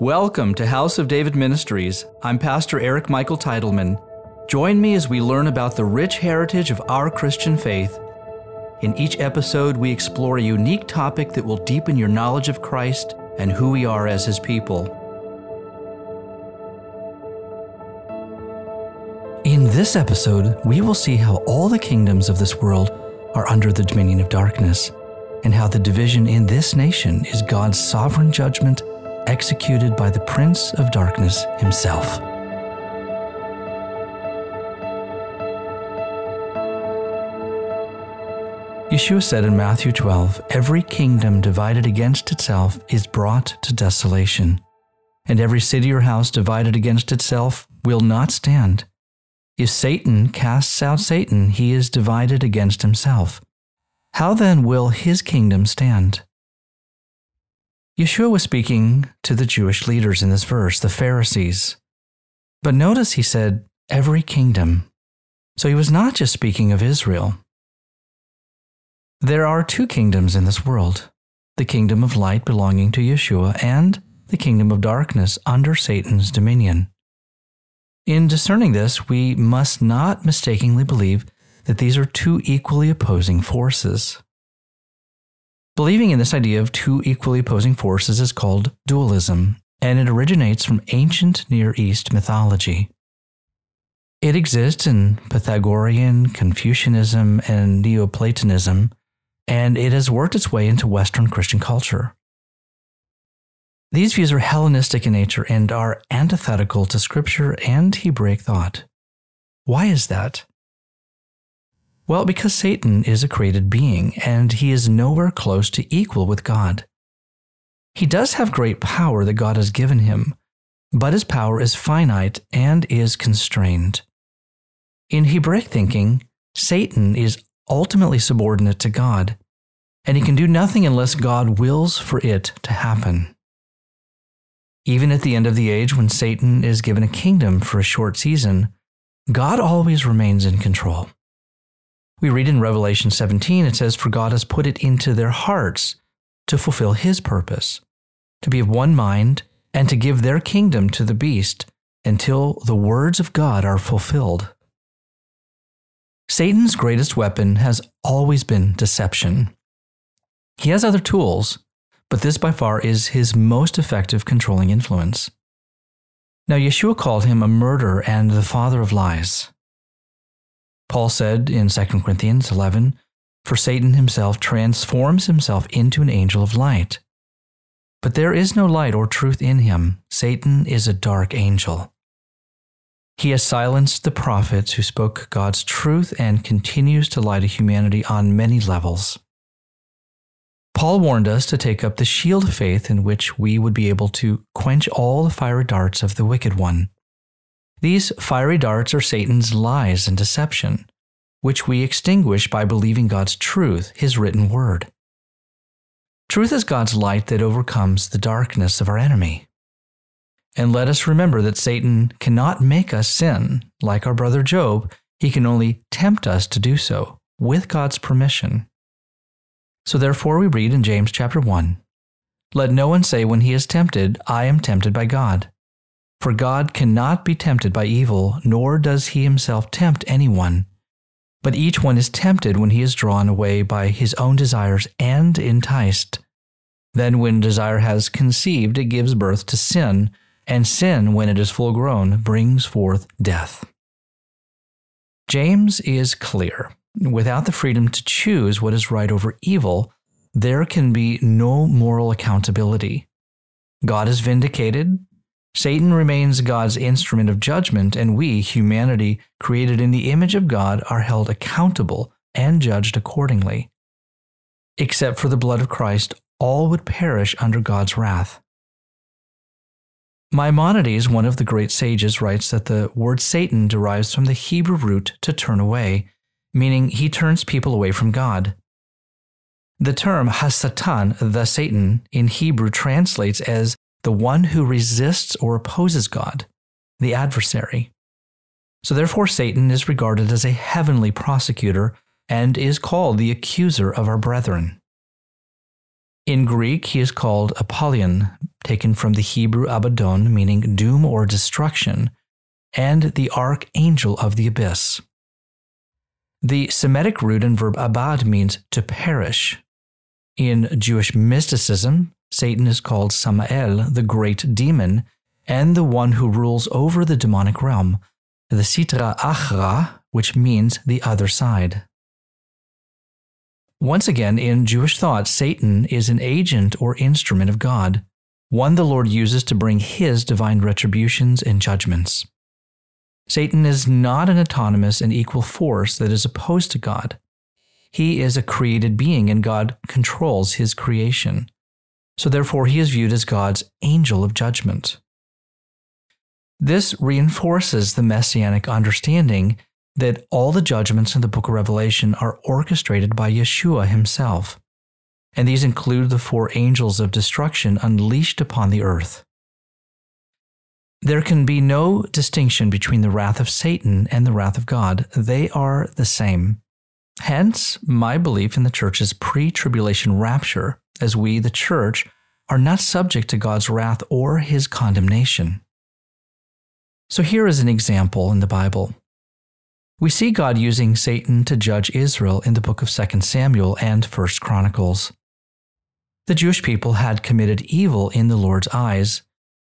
Welcome to House of David Ministries. I'm Pastor Eric Michael Titleman. Join me as we learn about the rich heritage of our Christian faith. In each episode, we explore a unique topic that will deepen your knowledge of Christ and who we are as His people. In this episode, we will see how all the kingdoms of this world are under the dominion of darkness, and how the division in this nation is God's sovereign judgment executed by the Prince of Darkness himself. Yeshua said in Matthew 12, Every kingdom divided against itself is brought to desolation, and every city or house divided against itself will not stand. If Satan casts out Satan, he is divided against himself. How then will his kingdom stand? Yeshua was speaking to the Jewish leaders in this verse, the Pharisees. But notice he said, every kingdom. So he was not just speaking of Israel. There are two kingdoms in this world the kingdom of light belonging to Yeshua and the kingdom of darkness under Satan's dominion. In discerning this, we must not mistakenly believe that these are two equally opposing forces. Believing in this idea of two equally opposing forces is called dualism, and it originates from ancient Near East mythology. It exists in Pythagorean, Confucianism, and Neoplatonism, and it has worked its way into Western Christian culture. These views are Hellenistic in nature and are antithetical to Scripture and Hebraic thought. Why is that? Well, because Satan is a created being and he is nowhere close to equal with God. He does have great power that God has given him, but his power is finite and is constrained. In Hebraic thinking, Satan is ultimately subordinate to God, and he can do nothing unless God wills for it to happen. Even at the end of the age, when Satan is given a kingdom for a short season, God always remains in control. We read in Revelation 17, it says, For God has put it into their hearts to fulfill his purpose, to be of one mind, and to give their kingdom to the beast until the words of God are fulfilled. Satan's greatest weapon has always been deception. He has other tools, but this by far is his most effective controlling influence. Now, Yeshua called him a murderer and the father of lies. Paul said in 2 Corinthians 11, For Satan himself transforms himself into an angel of light. But there is no light or truth in him. Satan is a dark angel. He has silenced the prophets who spoke God's truth and continues to lie to humanity on many levels. Paul warned us to take up the shield of faith in which we would be able to quench all the fiery darts of the wicked one. These fiery darts are Satan's lies and deception, which we extinguish by believing God's truth, his written word. Truth is God's light that overcomes the darkness of our enemy. And let us remember that Satan cannot make us sin. Like our brother Job, he can only tempt us to do so with God's permission. So therefore we read in James chapter 1, Let no one say when he is tempted, I am tempted by God. For God cannot be tempted by evil, nor does he himself tempt anyone. But each one is tempted when he is drawn away by his own desires and enticed. Then, when desire has conceived, it gives birth to sin, and sin, when it is full grown, brings forth death. James is clear. Without the freedom to choose what is right over evil, there can be no moral accountability. God is vindicated, Satan remains God's instrument of judgment, and we, humanity created in the image of God, are held accountable and judged accordingly. Except for the blood of Christ, all would perish under God's wrath. Maimonides, one of the great sages, writes that the word Satan derives from the Hebrew root to turn away, meaning he turns people away from God. The term Hasatan, the Satan, in Hebrew translates as the one who resists or opposes God, the adversary. So, therefore, Satan is regarded as a heavenly prosecutor and is called the accuser of our brethren. In Greek, he is called Apollyon, taken from the Hebrew Abaddon, meaning doom or destruction, and the archangel of the abyss. The Semitic root and verb abad means to perish. In Jewish mysticism, Satan is called Samael, the great demon, and the one who rules over the demonic realm, the Sitra Achra, which means the other side. Once again, in Jewish thought, Satan is an agent or instrument of God, one the Lord uses to bring his divine retributions and judgments. Satan is not an autonomous and equal force that is opposed to God. He is a created being and God controls his creation. So therefore, he is viewed as God's angel of judgment. This reinforces the messianic understanding that all the judgments in the book of Revelation are orchestrated by Yeshua himself, and these include the four angels of destruction unleashed upon the earth. There can be no distinction between the wrath of Satan and the wrath of God. They are the same. Hence, my belief in the church's pre tribulation rapture, as we, the church, are not subject to God's wrath or his condemnation. So here is an example in the Bible. We see God using Satan to judge Israel in the book of 2 Samuel and 1 Chronicles. The Jewish people had committed evil in the Lord's eyes,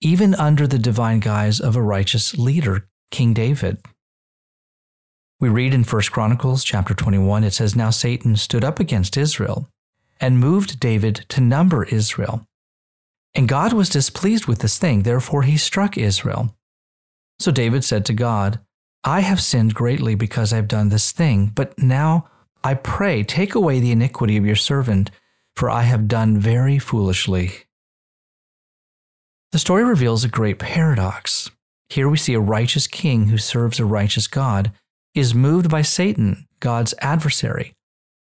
even under the divine guise of a righteous leader, King David. We read in 1 Chronicles chapter 21 it says now Satan stood up against Israel and moved David to number Israel. And God was displeased with this thing, therefore he struck Israel. So David said to God, I have sinned greatly because I have done this thing, but now I pray, take away the iniquity of your servant, for I have done very foolishly. The story reveals a great paradox. Here we see a righteous king who serves a righteous God is moved by Satan, God's adversary,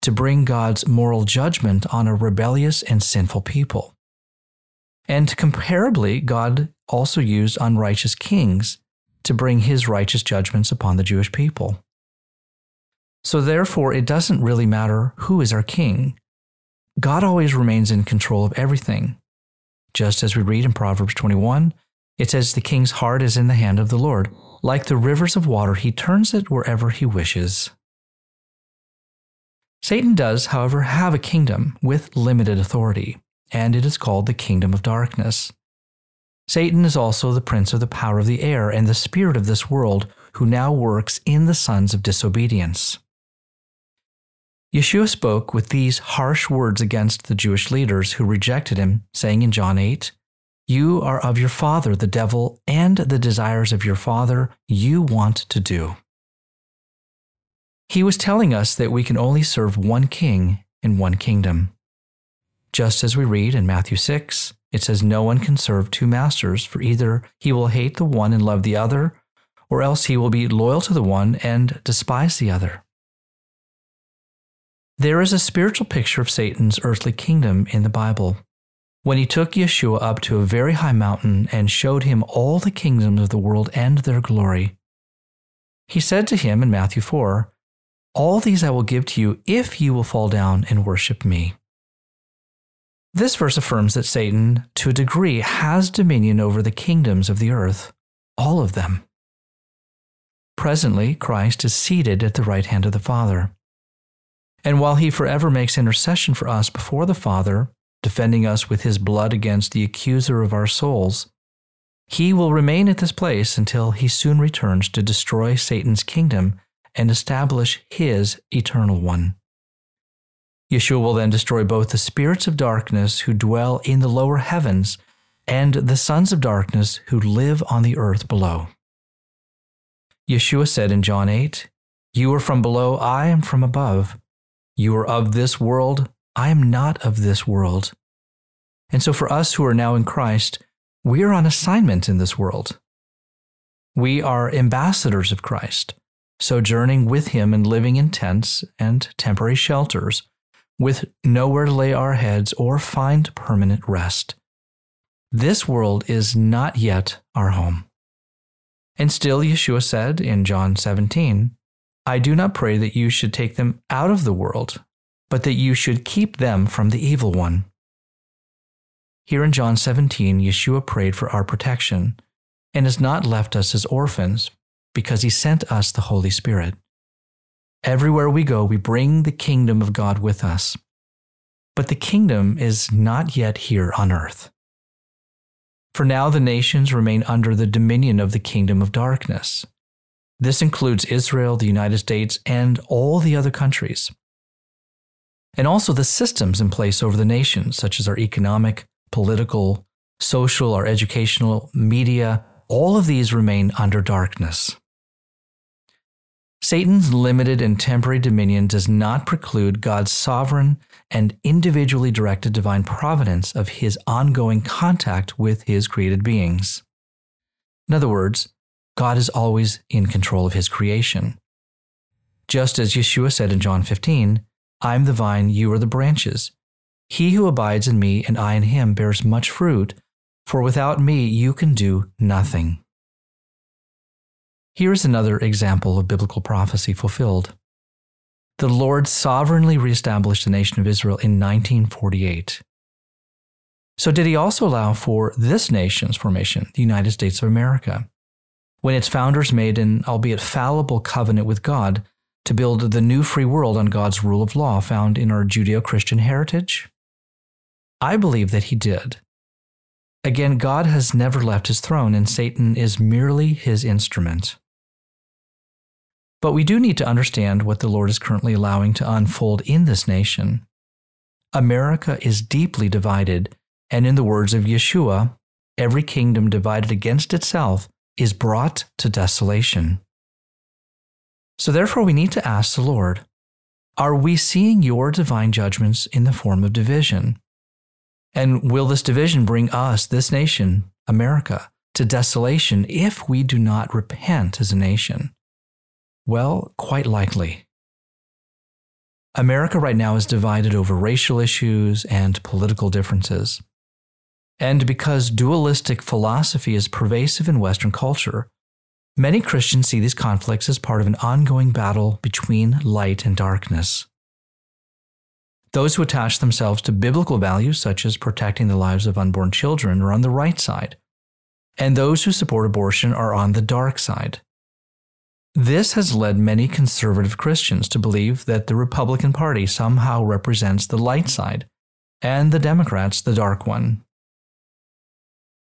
to bring God's moral judgment on a rebellious and sinful people. And comparably, God also used unrighteous kings to bring his righteous judgments upon the Jewish people. So, therefore, it doesn't really matter who is our king. God always remains in control of everything. Just as we read in Proverbs 21, it says, The king's heart is in the hand of the Lord. Like the rivers of water, he turns it wherever he wishes. Satan does, however, have a kingdom with limited authority, and it is called the kingdom of darkness. Satan is also the prince of the power of the air and the spirit of this world, who now works in the sons of disobedience. Yeshua spoke with these harsh words against the Jewish leaders who rejected him, saying in John 8, You are of your father, the devil, and the desires of your father you want to do. He was telling us that we can only serve one king in one kingdom. Just as we read in Matthew 6, it says, No one can serve two masters, for either he will hate the one and love the other, or else he will be loyal to the one and despise the other. There is a spiritual picture of Satan's earthly kingdom in the Bible. When he took Yeshua up to a very high mountain and showed him all the kingdoms of the world and their glory, he said to him in Matthew 4, All these I will give to you if you will fall down and worship me. This verse affirms that Satan, to a degree, has dominion over the kingdoms of the earth, all of them. Presently, Christ is seated at the right hand of the Father. And while he forever makes intercession for us before the Father, defending us with his blood against the accuser of our souls, he will remain at this place until he soon returns to destroy Satan's kingdom and establish his eternal one. Yeshua will then destroy both the spirits of darkness who dwell in the lower heavens and the sons of darkness who live on the earth below. Yeshua said in John 8, You are from below, I am from above. You are of this world, I am not of this world. And so for us who are now in Christ, we are on assignment in this world. We are ambassadors of Christ, sojourning with him and living in tents and temporary shelters with nowhere to lay our heads or find permanent rest. This world is not yet our home. And still, Yeshua said in John 17, I do not pray that you should take them out of the world, but that you should keep them from the evil one. Here in John 17, Yeshua prayed for our protection and has not left us as orphans because he sent us the Holy Spirit. Everywhere we go, we bring the kingdom of God with us. But the kingdom is not yet here on earth. For now, the nations remain under the dominion of the kingdom of darkness. This includes Israel, the United States, and all the other countries. And also the systems in place over the nations, such as our economic, political, social, our educational, media, all of these remain under darkness. Satan's limited and temporary dominion does not preclude God's sovereign and individually directed divine providence of his ongoing contact with his created beings. In other words, God is always in control of his creation. Just as Yeshua said in John 15, I am the vine, you are the branches. He who abides in me and I in him bears much fruit, for without me you can do nothing. Here is another example of biblical prophecy fulfilled. The Lord sovereignly reestablished the nation of Israel in 1948. So, did he also allow for this nation's formation, the United States of America, when its founders made an albeit fallible covenant with God to build the new free world on God's rule of law found in our Judeo Christian heritage? I believe that he did. Again, God has never left his throne, and Satan is merely his instrument. But we do need to understand what the Lord is currently allowing to unfold in this nation. America is deeply divided, and in the words of Yeshua, every kingdom divided against itself is brought to desolation. So, therefore, we need to ask the Lord Are we seeing your divine judgments in the form of division? And will this division bring us, this nation, America, to desolation if we do not repent as a nation? Well, quite likely. America right now is divided over racial issues and political differences. And because dualistic philosophy is pervasive in Western culture, many Christians see these conflicts as part of an ongoing battle between light and darkness. Those who attach themselves to biblical values, such as protecting the lives of unborn children, are on the right side, and those who support abortion are on the dark side. This has led many conservative Christians to believe that the Republican Party somehow represents the light side and the Democrats the dark one.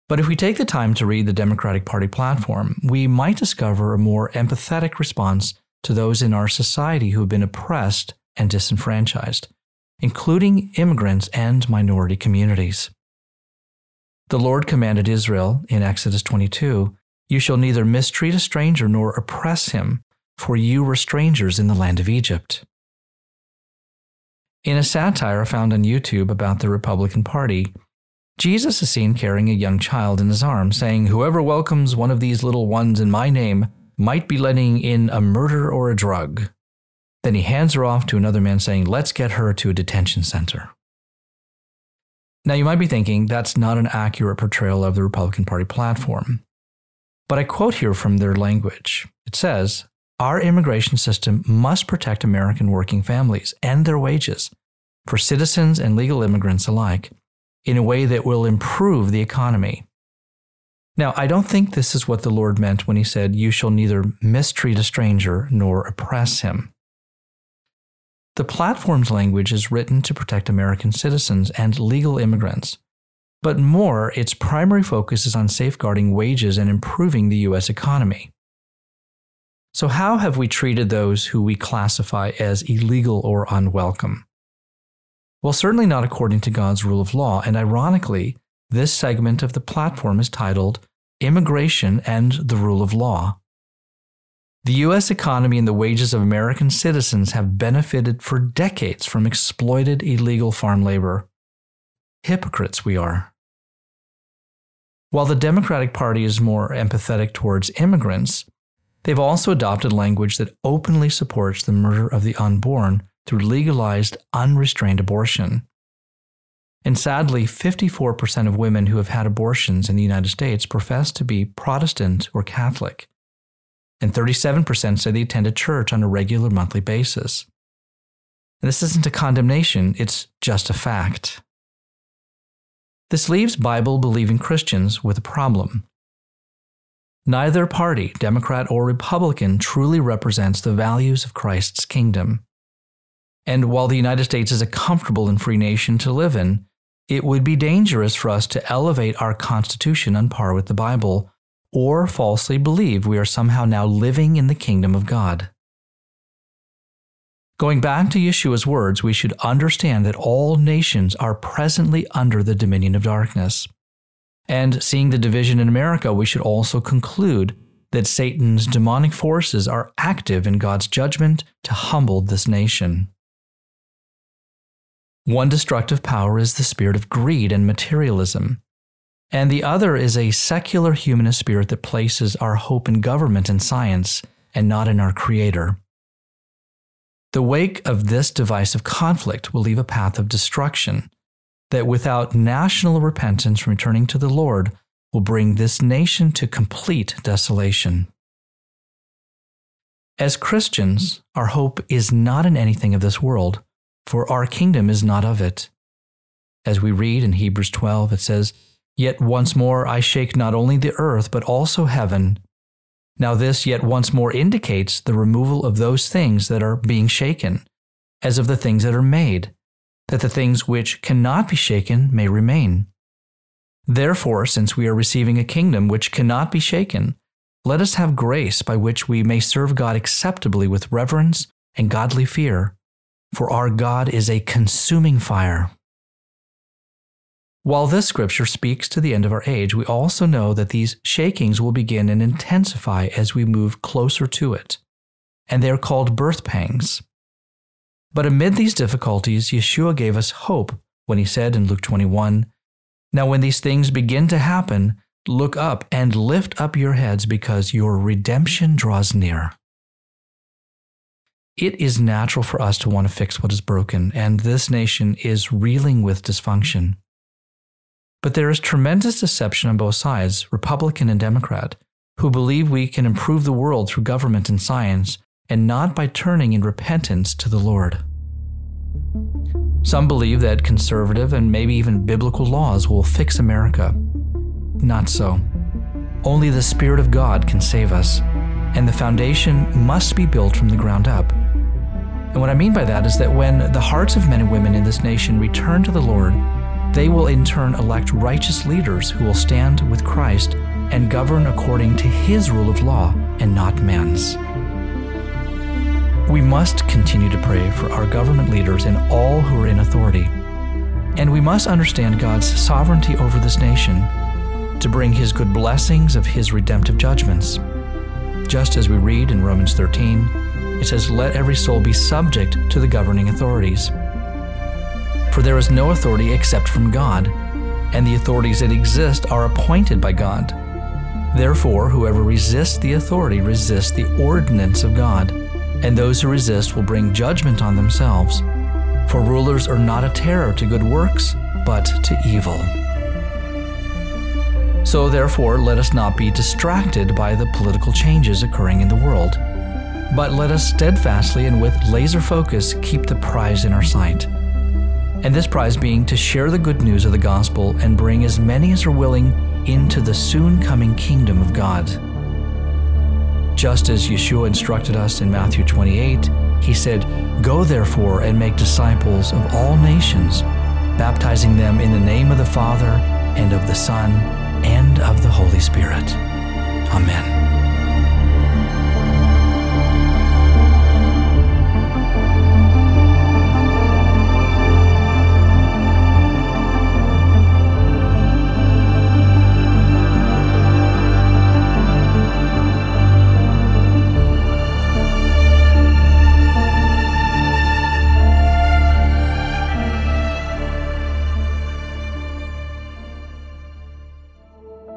But if we take the time to read the Democratic Party platform, we might discover a more empathetic response to those in our society who have been oppressed and disenfranchised, including immigrants and minority communities. The Lord commanded Israel in Exodus 22 you shall neither mistreat a stranger nor oppress him, for you were strangers in the land of Egypt. In a satire found on YouTube about the Republican Party, Jesus is seen carrying a young child in his arms, saying, Whoever welcomes one of these little ones in my name might be letting in a murder or a drug. Then he hands her off to another man, saying, Let's get her to a detention center. Now, you might be thinking that's not an accurate portrayal of the Republican Party platform. But I quote here from their language. It says, Our immigration system must protect American working families and their wages for citizens and legal immigrants alike in a way that will improve the economy. Now, I don't think this is what the Lord meant when he said, You shall neither mistreat a stranger nor oppress him. The platform's language is written to protect American citizens and legal immigrants but more, its primary focus is on safeguarding wages and improving the U.S. economy. So, how have we treated those who we classify as illegal or unwelcome? Well, certainly not according to God's rule of law, and ironically, this segment of the platform is titled Immigration and the Rule of Law. The U.S. economy and the wages of American citizens have benefited for decades from exploited illegal farm labor. Hypocrites we are. While the Democratic Party is more empathetic towards immigrants, they've also adopted language that openly supports the murder of the unborn through legalized, unrestrained abortion. And sadly, 54% of women who have had abortions in the United States profess to be Protestant or Catholic. And 37% say they attend a church on a regular monthly basis. And this isn't a condemnation, it's just a fact. This leaves Bible believing Christians with a problem. Neither party, Democrat or Republican, truly represents the values of Christ's kingdom. And while the United States is a comfortable and free nation to live in, it would be dangerous for us to elevate our Constitution on par with the Bible or falsely believe we are somehow now living in the kingdom of God. Going back to Yeshua's words, we should understand that all nations are presently under the dominion of darkness. And seeing the division in America, we should also conclude that Satan's demonic forces are active in God's judgment to humble this nation. One destructive power is the spirit of greed and materialism, and the other is a secular humanist spirit that places our hope in government and science and not in our Creator. The wake of this divisive conflict will leave a path of destruction that, without national repentance returning to the Lord, will bring this nation to complete desolation. As Christians, our hope is not in anything of this world, for our kingdom is not of it. As we read in Hebrews 12, it says, Yet once more I shake not only the earth, but also heaven, now, this yet once more indicates the removal of those things that are being shaken, as of the things that are made, that the things which cannot be shaken may remain. Therefore, since we are receiving a kingdom which cannot be shaken, let us have grace by which we may serve God acceptably with reverence and godly fear, for our God is a consuming fire. While this scripture speaks to the end of our age, we also know that these shakings will begin and intensify as we move closer to it, and they are called birth pangs. But amid these difficulties, Yeshua gave us hope when he said in Luke 21 Now, when these things begin to happen, look up and lift up your heads because your redemption draws near. It is natural for us to want to fix what is broken, and this nation is reeling with dysfunction. But there is tremendous deception on both sides, Republican and Democrat, who believe we can improve the world through government and science and not by turning in repentance to the Lord. Some believe that conservative and maybe even biblical laws will fix America. Not so. Only the Spirit of God can save us, and the foundation must be built from the ground up. And what I mean by that is that when the hearts of men and women in this nation return to the Lord, they will in turn elect righteous leaders who will stand with Christ and govern according to his rule of law and not man's. We must continue to pray for our government leaders and all who are in authority. And we must understand God's sovereignty over this nation to bring his good blessings of his redemptive judgments. Just as we read in Romans 13, it says, Let every soul be subject to the governing authorities for there is no authority except from God, and the authorities that exist are appointed by God. Therefore, whoever resists the authority resists the ordinance of God, and those who resist will bring judgment on themselves. For rulers are not a terror to good works, but to evil. So, therefore, let us not be distracted by the political changes occurring in the world, but let us steadfastly and with laser focus keep the prize in our sight and this prize being to share the good news of the gospel and bring as many as are willing into the soon coming kingdom of God. Just as Yeshua instructed us in Matthew 28, he said, Go therefore and make disciples of all nations, baptizing them in the name of the Father, and of the Son, and of the Holy Spirit. Amen.